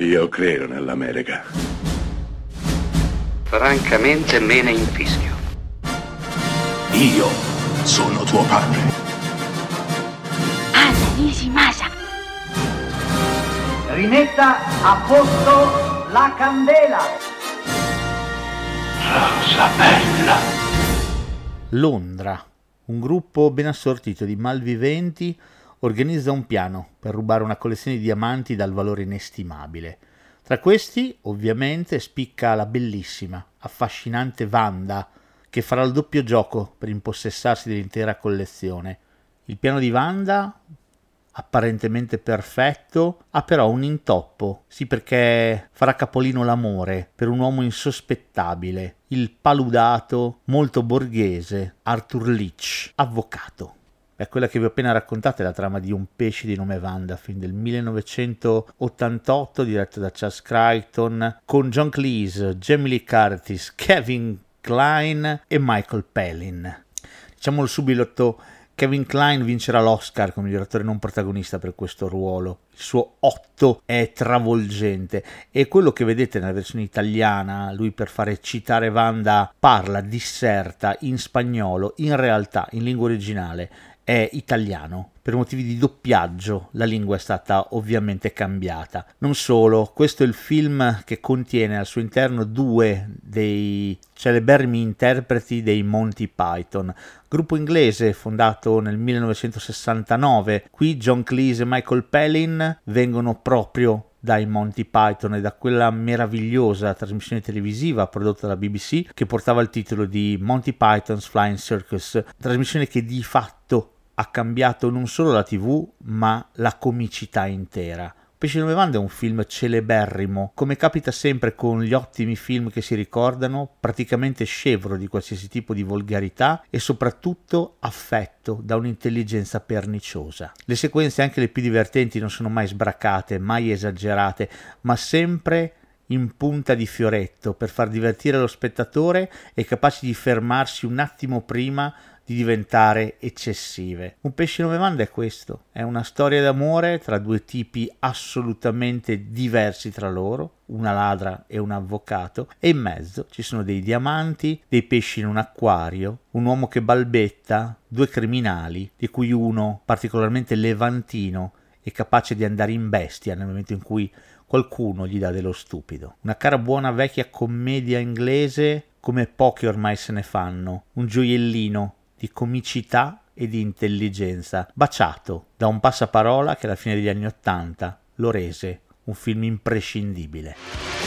Io credo nell'America. Francamente me ne infischio. Io sono tuo padre. Anna Nishimasa. Rimetta a posto la candela. Rosa bella. Londra. Un gruppo ben assortito di malviventi organizza un piano per rubare una collezione di diamanti dal valore inestimabile. Tra questi, ovviamente, spicca la bellissima, affascinante Wanda, che farà il doppio gioco per impossessarsi dell'intera collezione. Il piano di Wanda, apparentemente perfetto, ha però un intoppo, sì perché farà capolino l'amore per un uomo insospettabile, il paludato, molto borghese Arthur Leach, avvocato. È quella che vi ho appena raccontato, è la trama di Un pesce di nome Wanda, film del 1988 diretto da Charles Crichton, con John Cleese, Jamie Lee Curtis, Kevin Klein e Michael Pellin. Diciamolo subito, Kevin Klein vincerà l'Oscar come miglior attore non protagonista per questo ruolo. Il suo 8 è travolgente e quello che vedete nella versione italiana, lui per fare citare Wanda parla, disserta in spagnolo, in realtà in lingua originale è italiano. Per motivi di doppiaggio la lingua è stata ovviamente cambiata. Non solo, questo è il film che contiene al suo interno due dei celeberrimi interpreti dei Monty Python, gruppo inglese fondato nel 1969. Qui John Cleese e Michael Pellin vengono proprio dai Monty Python e da quella meravigliosa trasmissione televisiva prodotta dalla BBC che portava il titolo di Monty Python's Flying Circus, trasmissione che di fatto ha cambiato non solo la TV, ma la comicità intera. Pesce Nove Vande è un film celeberrimo, come capita sempre con gli ottimi film che si ricordano, praticamente scevro di qualsiasi tipo di volgarità e soprattutto affetto da un'intelligenza perniciosa. Le sequenze, anche le più divertenti, non sono mai sbracate, mai esagerate, ma sempre in punta di fioretto per far divertire lo spettatore e capaci di fermarsi un attimo prima di diventare eccessive. Un pesce nove manda è questo, è una storia d'amore tra due tipi assolutamente diversi tra loro, una ladra e un avvocato, e in mezzo ci sono dei diamanti, dei pesci in un acquario, un uomo che balbetta, due criminali, di cui uno particolarmente levantino e capace di andare in bestia nel momento in cui qualcuno gli dà dello stupido. Una cara buona vecchia commedia inglese come pochi ormai se ne fanno, un gioiellino di comicità e di intelligenza, baciato da un passaparola che alla fine degli anni Ottanta lo rese un film imprescindibile.